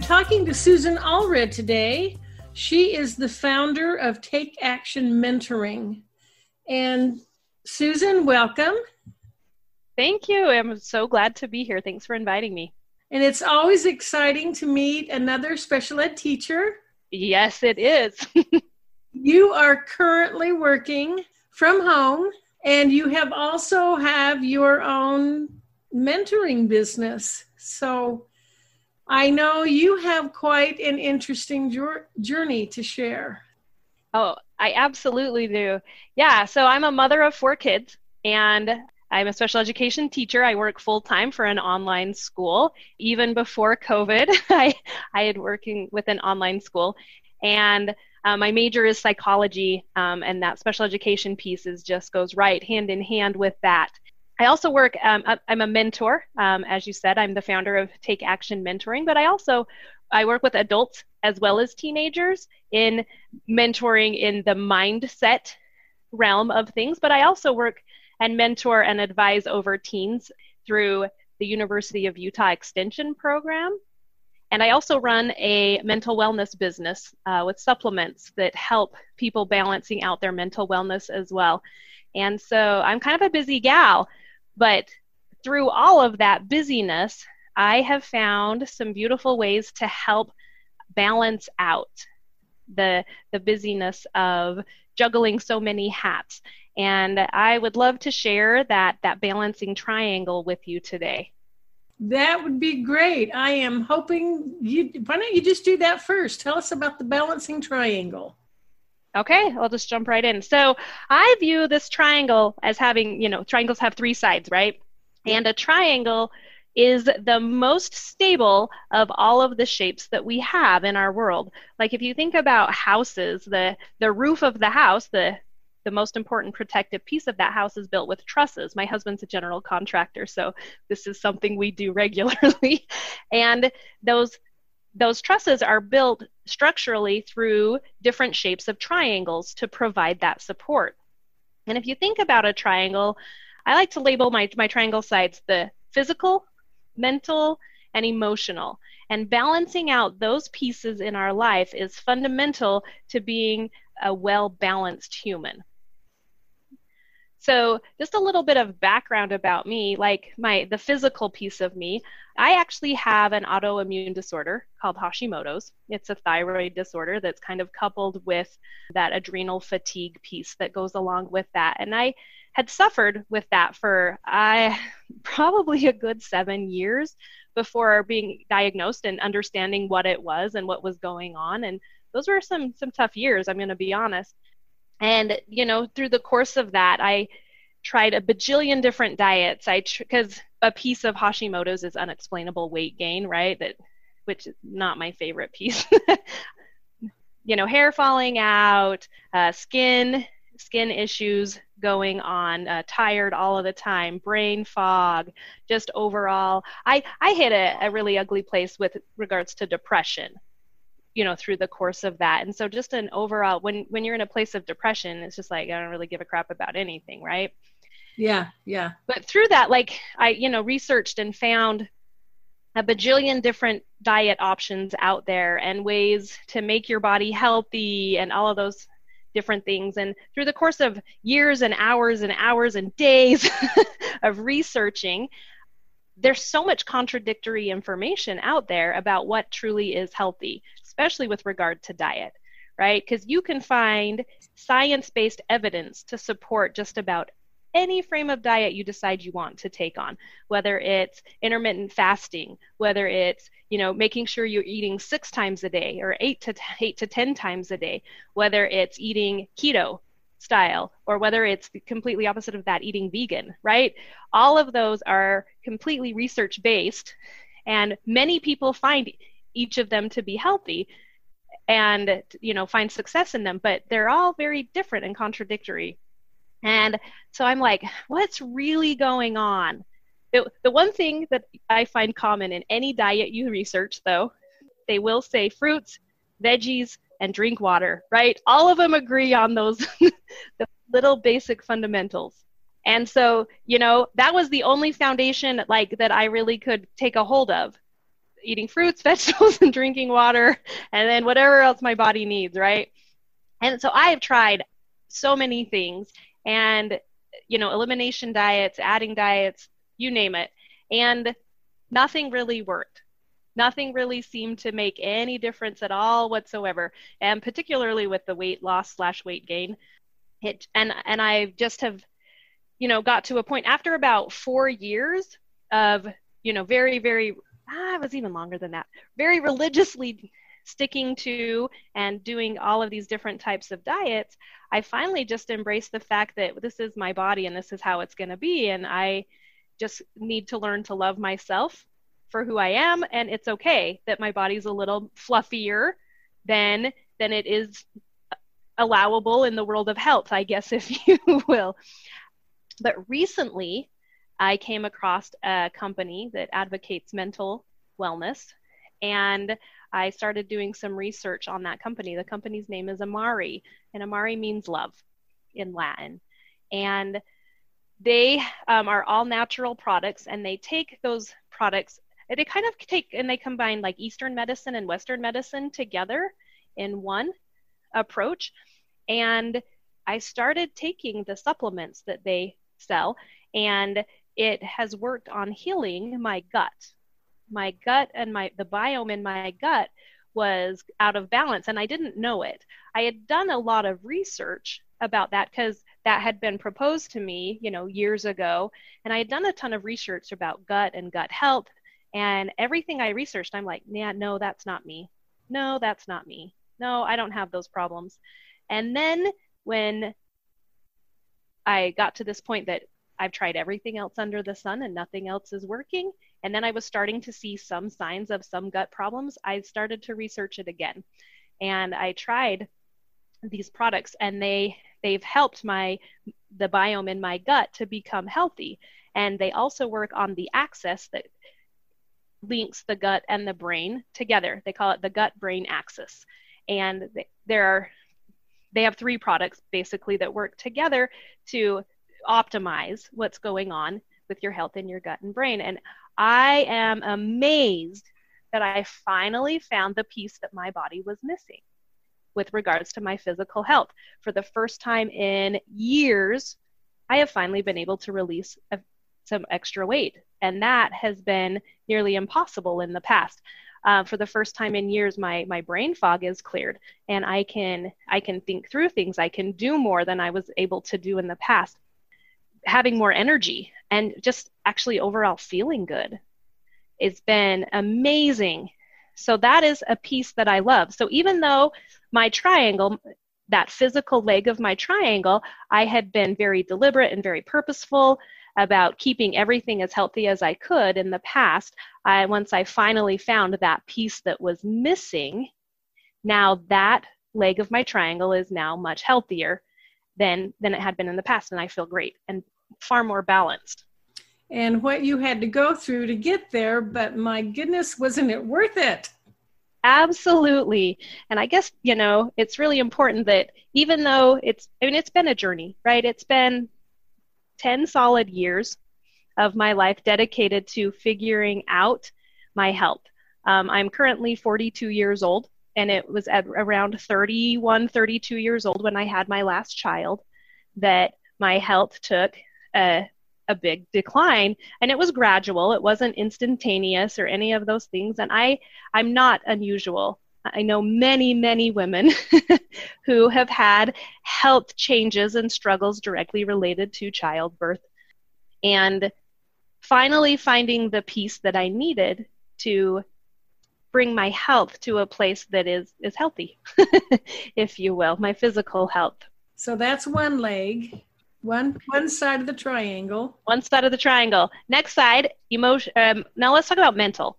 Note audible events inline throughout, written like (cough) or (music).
I'm talking to Susan Allred today. She is the founder of Take Action Mentoring. And Susan, welcome. Thank you. I'm so glad to be here. Thanks for inviting me. And it's always exciting to meet another special ed teacher. Yes, it is. (laughs) you are currently working from home and you have also have your own mentoring business. So I know you have quite an interesting journey to share. Oh, I absolutely do. Yeah, so I'm a mother of four kids and I'm a special education teacher. I work full time for an online school. Even before COVID, (laughs) I, I had working with an online school. And uh, my major is psychology, um, and that special education piece is just goes right hand in hand with that. I also work, um, I'm a mentor. Um, as you said, I'm the founder of Take Action Mentoring, but I also I work with adults as well as teenagers in mentoring in the mindset realm of things, but I also work and mentor and advise over teens through the University of Utah Extension Program. And I also run a mental wellness business uh, with supplements that help people balancing out their mental wellness as well. And so I'm kind of a busy gal. But through all of that busyness, I have found some beautiful ways to help balance out the the busyness of juggling so many hats. And I would love to share that that balancing triangle with you today. That would be great. I am hoping you why don't you just do that first? Tell us about the balancing triangle. Okay, I'll just jump right in. So I view this triangle as having, you know, triangles have three sides, right? And a triangle is the most stable of all of the shapes that we have in our world. Like if you think about houses, the the roof of the house, the the most important protective piece of that house is built with trusses. My husband's a general contractor, so this is something we do (laughs) regularly. and those those trusses are built structurally through different shapes of triangles to provide that support. And if you think about a triangle, I like to label my, my triangle sides the physical, mental, and emotional. And balancing out those pieces in our life is fundamental to being a well balanced human. So, just a little bit of background about me, like my the physical piece of me. I actually have an autoimmune disorder called Hashimoto's. It's a thyroid disorder that's kind of coupled with that adrenal fatigue piece that goes along with that. And I had suffered with that for I (laughs) probably a good 7 years before being diagnosed and understanding what it was and what was going on and those were some some tough years, I'm going to be honest. And, you know, through the course of that, I tried a bajillion different diets. I, because tr- a piece of Hashimoto's is unexplainable weight gain, right? That, which is not my favorite piece. (laughs) you know, hair falling out, uh, skin, skin issues going on, uh, tired all of the time, brain fog, just overall. I, I hit a, a really ugly place with regards to depression you know through the course of that. And so just an overall when when you're in a place of depression it's just like i don't really give a crap about anything right? Yeah yeah. But through that like i you know researched and found a bajillion different diet options out there and ways to make your body healthy and all of those different things. And through the course of years and hours and hours and days (laughs) of researching there's so much contradictory information out there about what truly is healthy especially with regard to diet, right? Because you can find science based evidence to support just about any frame of diet you decide you want to take on whether it's intermittent fasting whether it's you know making sure you're eating six times a day or eight to eight to ten times a day whether it's eating keto style or whether it's completely opposite of that eating vegan right? All of those are completely research based and many people find each of them to be healthy and you know find success in them but they're all very different and contradictory. And so i'm like what's really going on? The, the one thing that i find common in any diet you research though they will say fruits veggies and drink water right all of them agree on (laughs) those little basic fundamentals and so you know that was the only foundation like that i really could take a hold of eating fruits, (laughs) vegetables, and drinking water, and then whatever else my body needs, right? And so I have tried so many things and, you know, elimination diets, adding diets, you name it. And nothing really worked. Nothing really seemed to make any difference at all whatsoever. And particularly with the weight loss slash weight gain. It, and, and I just have, you know, got to a point after about four years of, you know, very, very ah, it was even longer than that, very religiously sticking to and doing all of these different types of diets, I finally just embraced the fact that this is my body and this is how it's going to be. And I just need to learn to love myself for who I am. And it's okay that my body's a little fluffier than, than it is allowable in the world of health, I guess, (laughs) if you will. But recently, I came across a company that advocates mental wellness and I started doing some research on that company. The company's name is Amare, and Amare means love in Latin. And they um, are all natural products, and they take those products, they kind of take and they combine like Eastern medicine and Western medicine together in one approach. And I started taking the supplements that they sell, and it has worked on healing my gut. My gut and my the biome in my gut was out of balance and I didn't know it. I had done a lot of research about that because that had been proposed to me, you know, years ago, and I had done a ton of research about gut and gut health and everything I researched, I'm like, yeah, no, that's not me. No, that's not me. No, I don't have those problems. And then when I got to this point that I've tried everything else under the sun and nothing else is working. And then I was starting to see some signs of some gut problems. I started to research it again. And I tried these products and they they've helped my the biome in my gut to become healthy. And they also work on the axis that links the gut and the brain together. They call it the gut brain axis. And they, there are they have three products basically that work together to optimize what's going on with your health in your gut and brain. And I am amazed that I finally found the piece that my body was missing with regards to my physical health. For the first time in years, I have finally been able to release a, some extra weight. And that has been nearly impossible in the past. Uh, for the first time in years, my my brain fog is cleared, and I can I can think through things. I can do more than I was able to do in the past having more energy and just actually overall feeling good. It's been amazing. So that is a piece that I love. So even though my triangle, that physical leg of my triangle, I had been very deliberate and very purposeful about keeping everything as healthy as I could in the past. I, once I finally found that piece that was missing, now that leg of my triangle is now much healthier than than it had been in the past and i feel great and far more balanced. And what you had to go through to get there but my goodness wasn't it worth it? Absolutely. And i guess you know it's really important that even though it's i mean it's been a journey right? It's been 10 solid years of my life dedicated to figuring out my health. Um, i'm currently 42 years old and it was at around 31 32 years old when i had my last child that my health took a, a big decline and it was gradual. It wasn't instantaneous or any of those things and i i'm not unusual i know many many women (laughs) who have had health changes and struggles directly related to childbirth. And finally finding the piece that i needed to bring my health to a place that is is healthy (laughs) if you will my physical health. So that's one leg one one side of the triangle. One side of the triangle. Next side emotion um, now let's talk about mental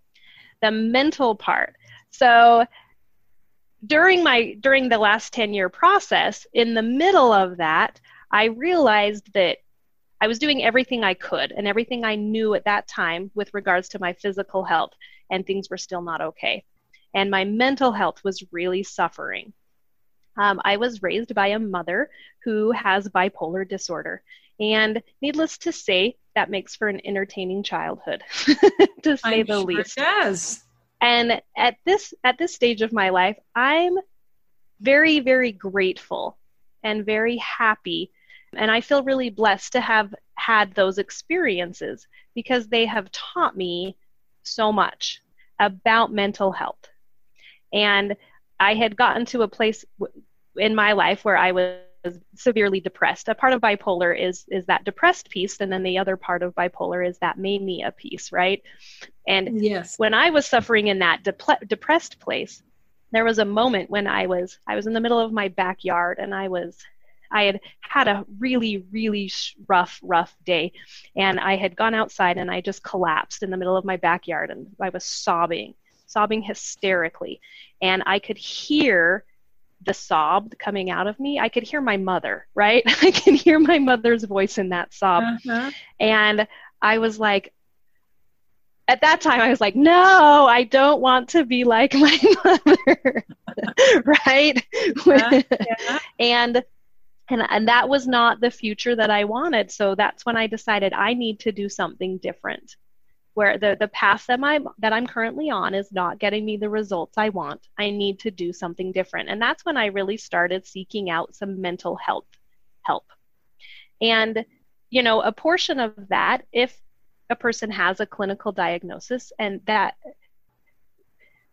the mental part. So during my during the last 10 year process in the middle of that i realized that i was doing everything i could and everything i knew at that time with regards to my physical health and things were still not okay. And my mental health was really suffering. Um, i was raised by a mother who has bipolar disorder. And needless to say that makes for an entertaining childhood (laughs) to say I'm the sure least. It does. And at this at this stage of my life i'm very very grateful and very happy. And i feel really blessed to have had those experiences because they have taught me so much about mental health. And i had gotten to a place in my life where i was severely depressed. A part of bipolar is is that depressed piece and then the other part of bipolar is that mania piece right? And Yes. when I was suffering in that depressed place, there was a moment when I was I was in the middle of my backyard and I was I had had a really really rough rough day. And I had gone outside and I just collapsed in the middle of my backyard and I was sobbing sobbing hysterically. And I could hear the sob coming out of me I could hear my mother right (laughs) I can hear my mother's voice in that sob Uh-huh. and I was like, at that time, I was like, no, I don't want to be like my (laughs) mother, (laughs) right? Yeah, yeah. and and and that was not the future that I wanted. So that's when I decided I need to do something different. Where the the path that I'm that I'm currently on is not getting me the results I want. I need to do something different. And that's when I really started seeking out some mental health help. And you know, a portion of that if a person has a clinical diagnosis and that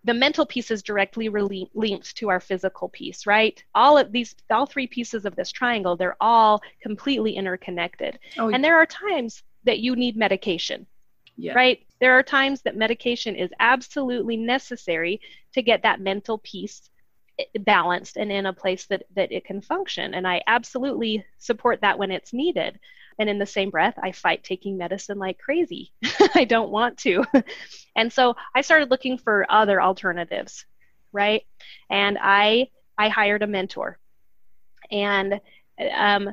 the mental piece is directly rele- linked to our physical piece right all of these all three pieces of this triangle they're all completely interconnected Oh, and there are times that you need medication yeah. right? There are times that medication is absolutely necessary to get that mental piece i- balanced and in a place that that it can function. And i absolutely support that when it's needed. And in the same breath i fight taking medicine like crazy. (laughs) I don't want to. (laughs) And so i started looking for other alternatives right? And i i hired a mentor. And um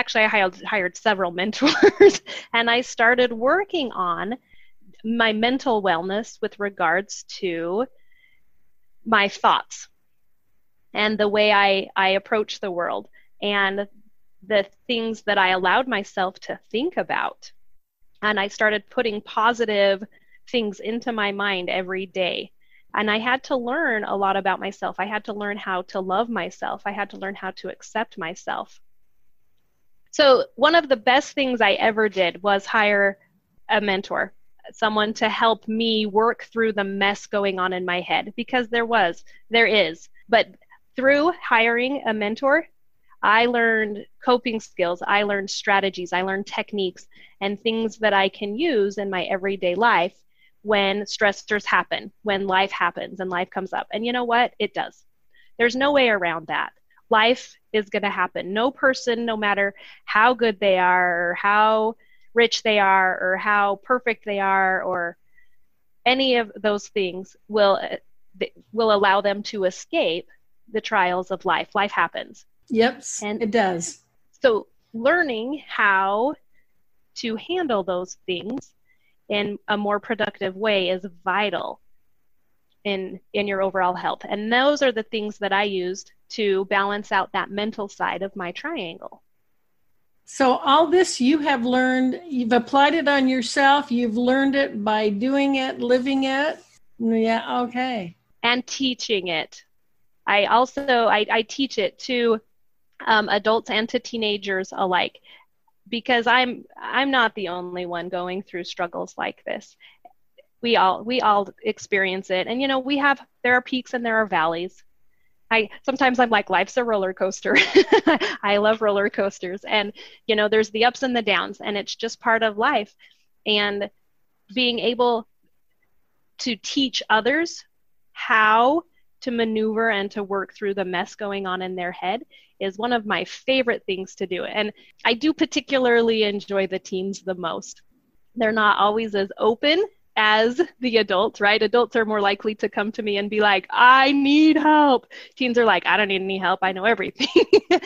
actually i hired, hired several (laughs) mentors and i started working on my mental wellness with regards to my thoughts and the way I, I approach the world and the things that I allowed myself to think about. And I started putting positive things into my mind every day. And I had to learn a lot about myself. I had to learn how to love myself. I had to learn how to accept myself. So, one of the best things I ever did was hire a mentor, someone to help me work through the mess going on in my head because there was, there is. But through hiring a mentor, I learned coping skills, I learned strategies, I learned techniques and things that I can use in my everyday life when stressors happen, when life happens and life comes up. And you know what? It does. There's no way around that. Life is going to happen. No person, no matter how good they are, or how rich they are, or how perfect they are, or any of those things will will allow them to escape the trials of life. Life happens. Yep, And- it does. So, learning how to handle those things in a more productive way is vital in in your overall health. And those are the things that I used to balance out that mental side of my triangle. So all this you have learned, you've applied it on yourself, you've learned it by doing it, living it. Yeah, okay. and teaching it. I also I, I teach it to um, adults and to teenagers alike because I'm I'm not the only one going through struggles like this. We all we all experience it, and you know we have there are peaks and there are valleys. I sometimes I'm like life's a roller coaster. (laughs) I love roller coasters, and you know there's the ups and the downs, and it's just part of life. And being able to teach others how to maneuver and to work through the mess going on in their head is one of my favorite things to do. And I do particularly enjoy the teams the most. They're not always as open as the adult, right? Adults are more likely to come to me and be like, I need help. Teens are like, I don't need any help. I know everything. (laughs)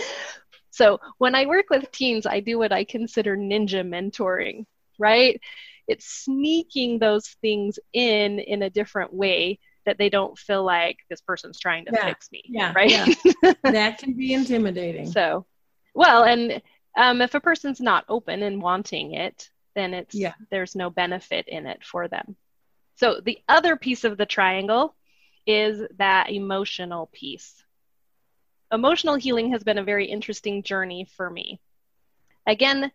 so when I work with teens, I do what I consider ninja mentoring, right? It's sneaking those things in in a different way that they don't feel like this person's trying to Yeah, fix me, yeah, right? yeah. (laughs) that can be intimidating. So, well, and um, if a person's not open and wanting it, then it's Yeah. there's no benefit in it for them. So the other piece of the triangle is that emotional piece. Emotional healing has been a very interesting journey for me. Again,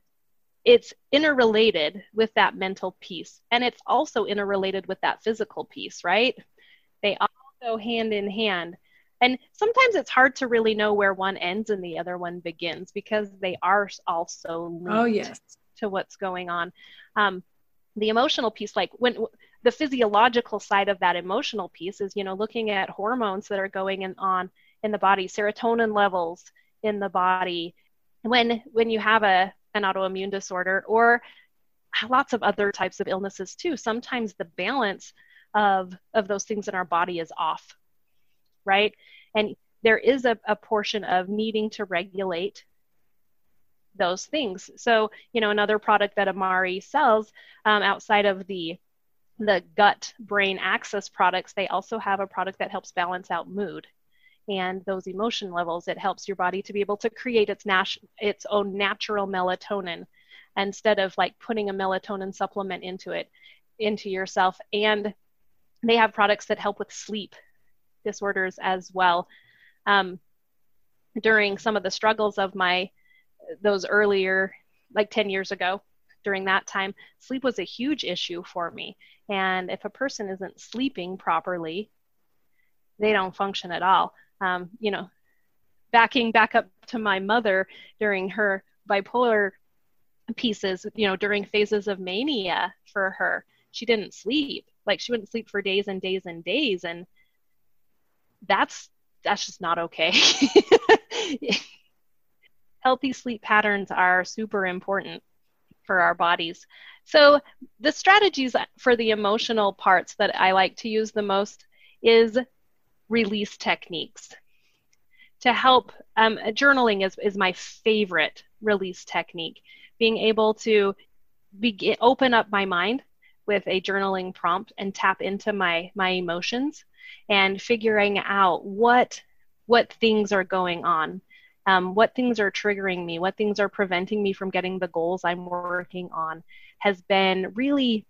it's interrelated with that mental piece, and it's also interrelated with that physical piece, right? They all go hand in hand. And sometimes it's hard to really know where one ends and the other one begins because they are also oh, linked oh yes. To what's going on. Um, the emotional piece, like when the physiological side of that emotional piece is, you know, looking at hormones that are going in, on in the body, serotonin levels in the body. When when you have a an autoimmune disorder or lots of other types of illnesses too, sometimes the balance of of those things in our body is off, right? And there is a, a portion of needing to regulate those things. So, you know, another product that Amare sells um, outside of the the gut brain axis products, they also have a product that helps balance out mood and those emotion levels. It helps your body to be able to create its nat- its own natural melatonin instead of like putting a melatonin supplement into it into yourself. And they have products that help with sleep disorders as well. Um, during some of the struggles of my those earlier like 10 years ago during that time sleep was a huge issue for me. And if a person isn't sleeping properly they don't function at all. Um, you know backing back up to my mother during her bipolar pieces you know during phases of mania for her she didn't sleep. Like she wouldn't sleep for days and days and days. And that's that's just not okay (laughs) healthy sleep patterns are super important for our bodies. So, the strategies for the emotional parts that I like to use the most is release techniques to help. Um, journaling is, is my favorite release technique. Being able to begin, open up my mind with a journaling prompt and tap into my my emotions and figuring out what what things are going on um, what things are triggering me, what things are preventing me from getting the goals I'm working on, has been really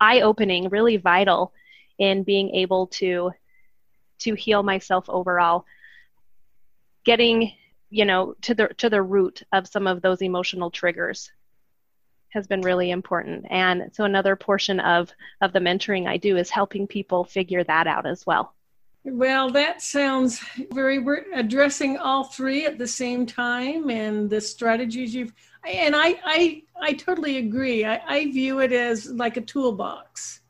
eye opening, really vital in being able to to heal myself overall. Getting, you know, to the to the root of some of those emotional triggers has been really important. And so another portion of of the mentoring I do is helping people figure that out as well. Well, that sounds very. We're addressing all three at the same time, and the strategies you've. And I, I, I totally agree. I, I view it as like a toolbox.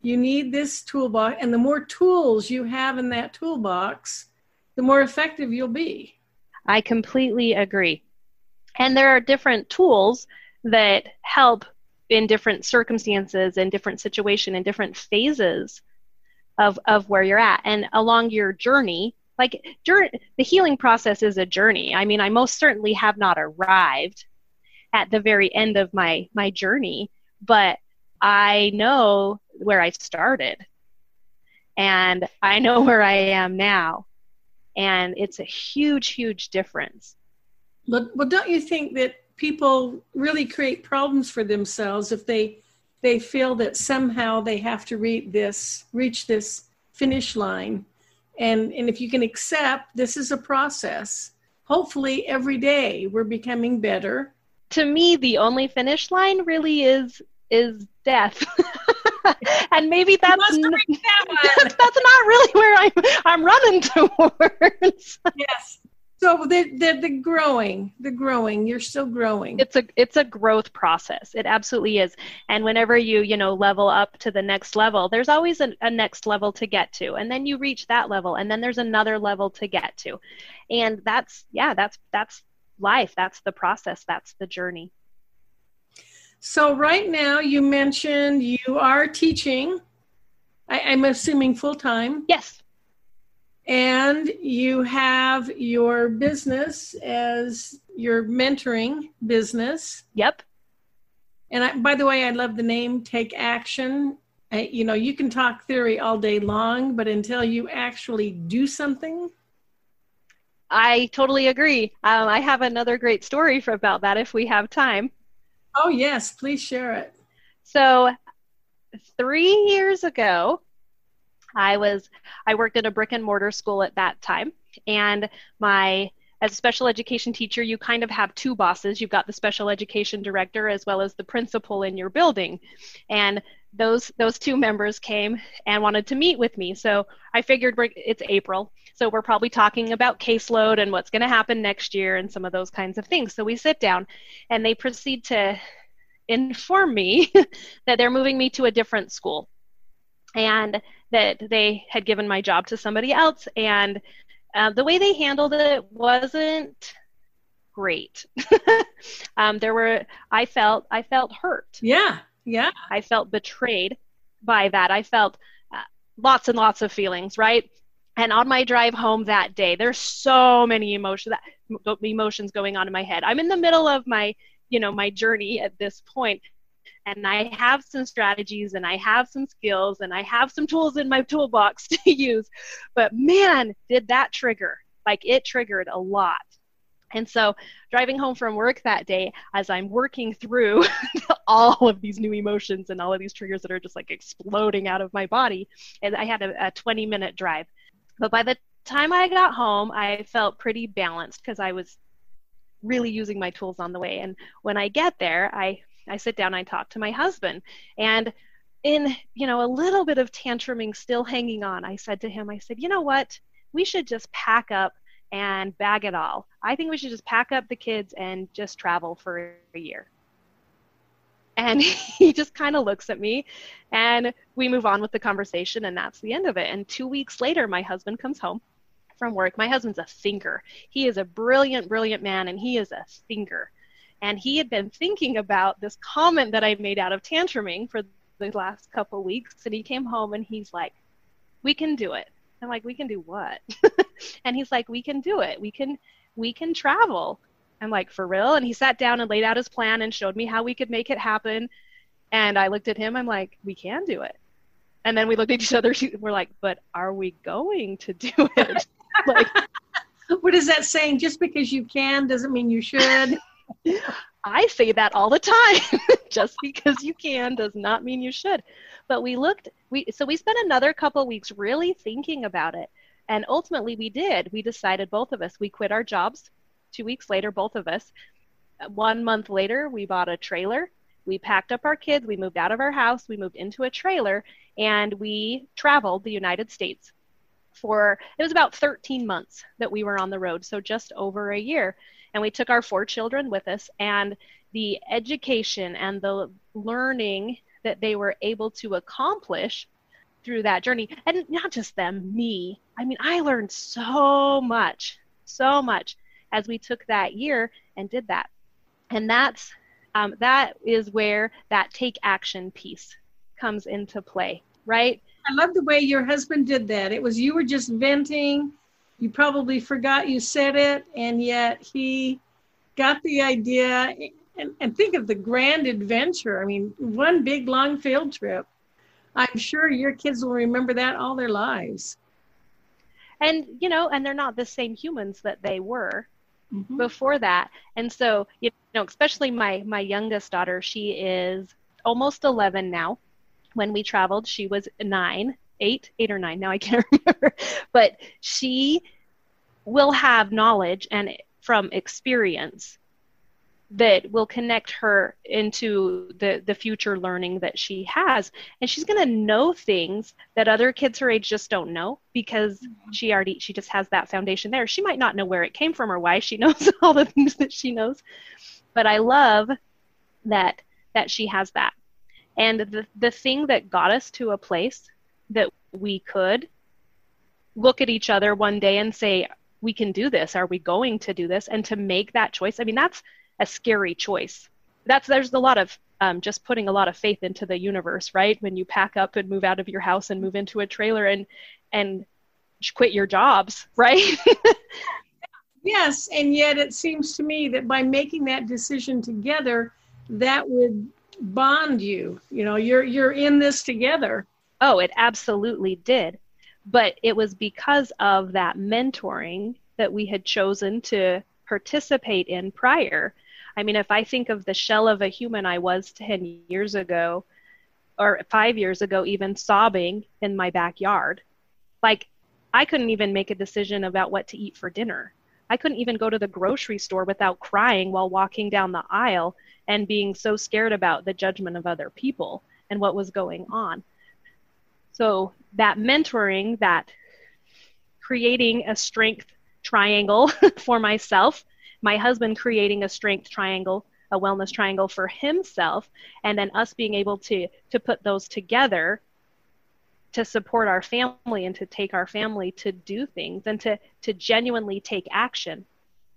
You need this toolbox, and the more tools you have in that toolbox, the more effective you'll be. I completely agree. And there are different tools that help in different circumstances and different situation and different phases of of where you're at. And along your journey like the healing process is a journey. I mean i most certainly have not arrived at the very end of my my journey but i know where i started. And i know (laughs) where i am now. And it's a huge huge difference. But well, don't you think that people really create problems for themselves if they they feel that somehow they have to reach this reach this finish line. And and if you can accept this is a process. Hopefully every day we're becoming better. To me the only finish line really is is death. (laughs) And maybe that's n- that (laughs) that's not really where i'm i'm running (laughs) towards. Yes so the, the the growing the growing you're still growing. It's a it's a growth process. It absolutely is. And whenever you you know level up to the next level there's always a, a next level to get to. And then you reach that level and then there's another level to get to. And that's yeah that's that's life. That's the process. That's the journey. So, right now, you mentioned you are teaching, I, I'm assuming full time, Yes. And you have your business as your mentoring business. Yep. And I, by the way, I love the name Take Action. I, you know, you can talk theory all day long, but until you actually do something, I totally agree. Um, I have another great story for, about that if we have time. oh, yes, please share it. So, three years ago, I was I worked at a brick and mortar school at that time, and my as a special education teacher, you kind of have two bosses. You've got the special education director as well as the principal in your building, and those those two members came and wanted to meet with me. So I figured it's April, so we're probably talking about caseload and what's going to happen next year and some of those kinds of things. So we sit down, and they proceed to inform me (laughs) that they're moving me to a different school and that they had given my job to somebody else and uh, the way they handled it wasn't great. (laughs) Um, there were i felt i felt hurt. Yeah, yeah. i felt betrayed by that. I felt uh, lots and lots of feelings right? And on my drive home that day there's so many emotions that, emotions going on in my head. I'm in the middle of my you know my journey at this point and i have some strategies and i have some skills and i have some tools in my toolbox (laughs) to use. But man did that trigger. Like it triggered a lot. And so driving home from work that day as i'm working through (laughs) all of these new emotions and all of these triggers that are just like exploding out of my body and i had a, a 20 minute drive. But by the time i got home i felt pretty balanced because i was really using my tools on the way. And when I get there, I I sit down, I talk to my husband, and in you know a little bit of tantruming still hanging on, I said to him, I said, you know what, we should just pack up and bag it all. I think we should just pack up the kids and just travel for a year. And (laughs) he just kind of looks at me and we move on with the conversation and that's the end of it. And 2 weeks later my husband comes home from work. My husband's a thinker. He is a brilliant, brilliant man, and he is a thinker. And he had been thinking about this comment that I made out of tantruming for the last couple weeks. And he came home and he's like, "We can do it." I'm like, "We can do what?" (laughs) and he's like, "We can do it. We can, we can travel." I'm like, "For real?" And he sat down and laid out his plan and showed me how we could make it happen. And I looked at him. I'm like, "We can do it." And then we looked at each other. (laughs) We're like, "But are we going to do it?" (laughs) like, What is that saying? Just because you can doesn't mean you should. (laughs) I say that all the time. (laughs) Just because you can does not mean you should. But we looked we so we spent another couple weeks really thinking about it. And ultimately we did. We decided both of us we quit our jobs. 2 weeks later both of us. 1 month later we bought a trailer. We packed up our kids, we moved out of our house, we moved into a trailer and we traveled the United States for it was about 13 months that we were on the road so just over a year and we took our four children with us and the education and the learning that they were able to accomplish through that journey and not just them me i mean i learned so much so much as we took that year and did that and that's um, that is where that take action piece comes into play right I love the way your husband did that. It was you were just venting. You probably forgot you said it, and yet he got the idea. And, and think of the grand adventure. I mean, one big long field trip. I'm sure your kids will remember that all their lives. and you know and they're not the same humans that they were Mhm. before that and so you know especially my my youngest daughter she is almost 11 now when we traveled she was nine eight eight or nine now i can't (laughs) remember. But she will have knowledge and from experience that will connect her into the the future learning that she has. And she's going to know things that other kids her age just don't know because mm-hmm. she already she just has that foundation there. She might not know where it came from or why she (laughs) knows all the things that she knows. But i love that that she has that. And the the thing that got us to a place that we could look at each other one day and say we can do this are we going to do this and to make that choice i mean that's a scary choice that's there's a lot of um, just putting a lot of faith into the universe, right? When you pack up and move out of your house and move into a trailer and and quit your jobs, (laughs) right? yes, and yet it seems to me that by making that decision together, that would bond you. You know, you're you're in this together. Oh, it absolutely did. But it was because of that mentoring that we had chosen to participate in prior I mean, if I think of the shell of a human I was 10 years ago, or five years ago, even sobbing in my backyard, like I couldn't even make a decision about what to eat for dinner. I couldn't even go to the grocery store without crying while walking down the aisle and being so scared about the judgment of other people and what was going on. So, that mentoring, that creating a strength triangle (laughs) for myself my husband creating a strength triangle a wellness triangle for himself and then us being able to to put those together to support our family and to take our family to do things and to to genuinely take action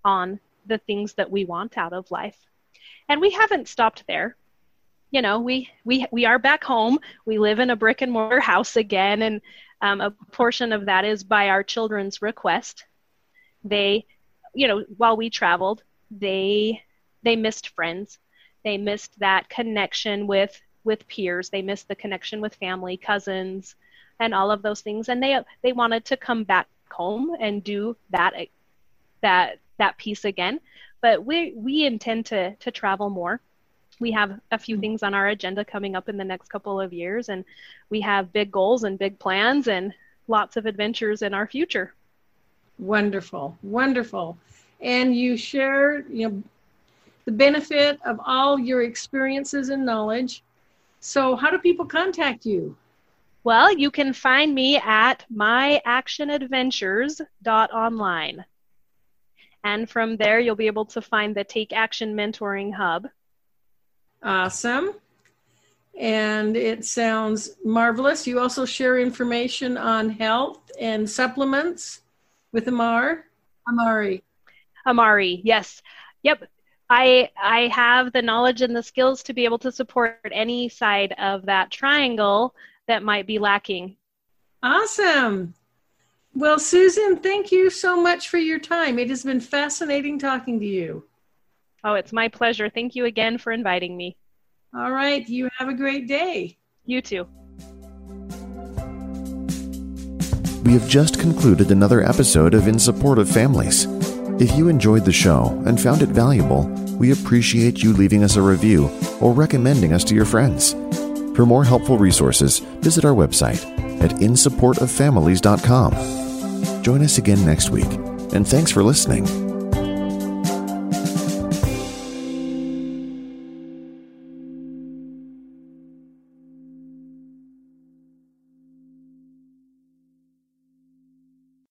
on the things that we want out of life. And we haven't stopped there you know we we we are back home we live in a brick and mortar house again and um, a portion of that is by our children's request they you know, while we traveled, they they missed friends. They missed that connection with with peers. They missed the connection with family, cousins, and all of those things. And they they wanted to come back home and do that that that piece again. But we we intend to to travel more. We have a few things on our agenda coming up in the next couple of years, and we have big goals and big plans and lots of adventures in our future. Wonderful, wonderful. And you share, you know, the benefit of all your experiences and knowledge. So, how do people contact you? Well, you can find me at myactionadventures.online. And from there, you'll be able to find the Take Action Mentoring Hub. Awesome. And it sounds marvelous. You also share information on health and supplements with Amar, Amare. Amare, yes. Yep. I I have the knowledge and the skills to be able to support any side of that triangle that might be lacking. Awesome. Well, Susan, thank you so much for your time. It has been fascinating talking to you. Oh, it's my pleasure. Thank you again for inviting me. All right. You have a great day. You too. We have just concluded another episode of In Support of Families. If you enjoyed the show and found it valuable, we appreciate you leaving us a review or recommending us to your friends. For more helpful resources, visit our website at insupportoffamilies.com. Join us again next week, and thanks for listening.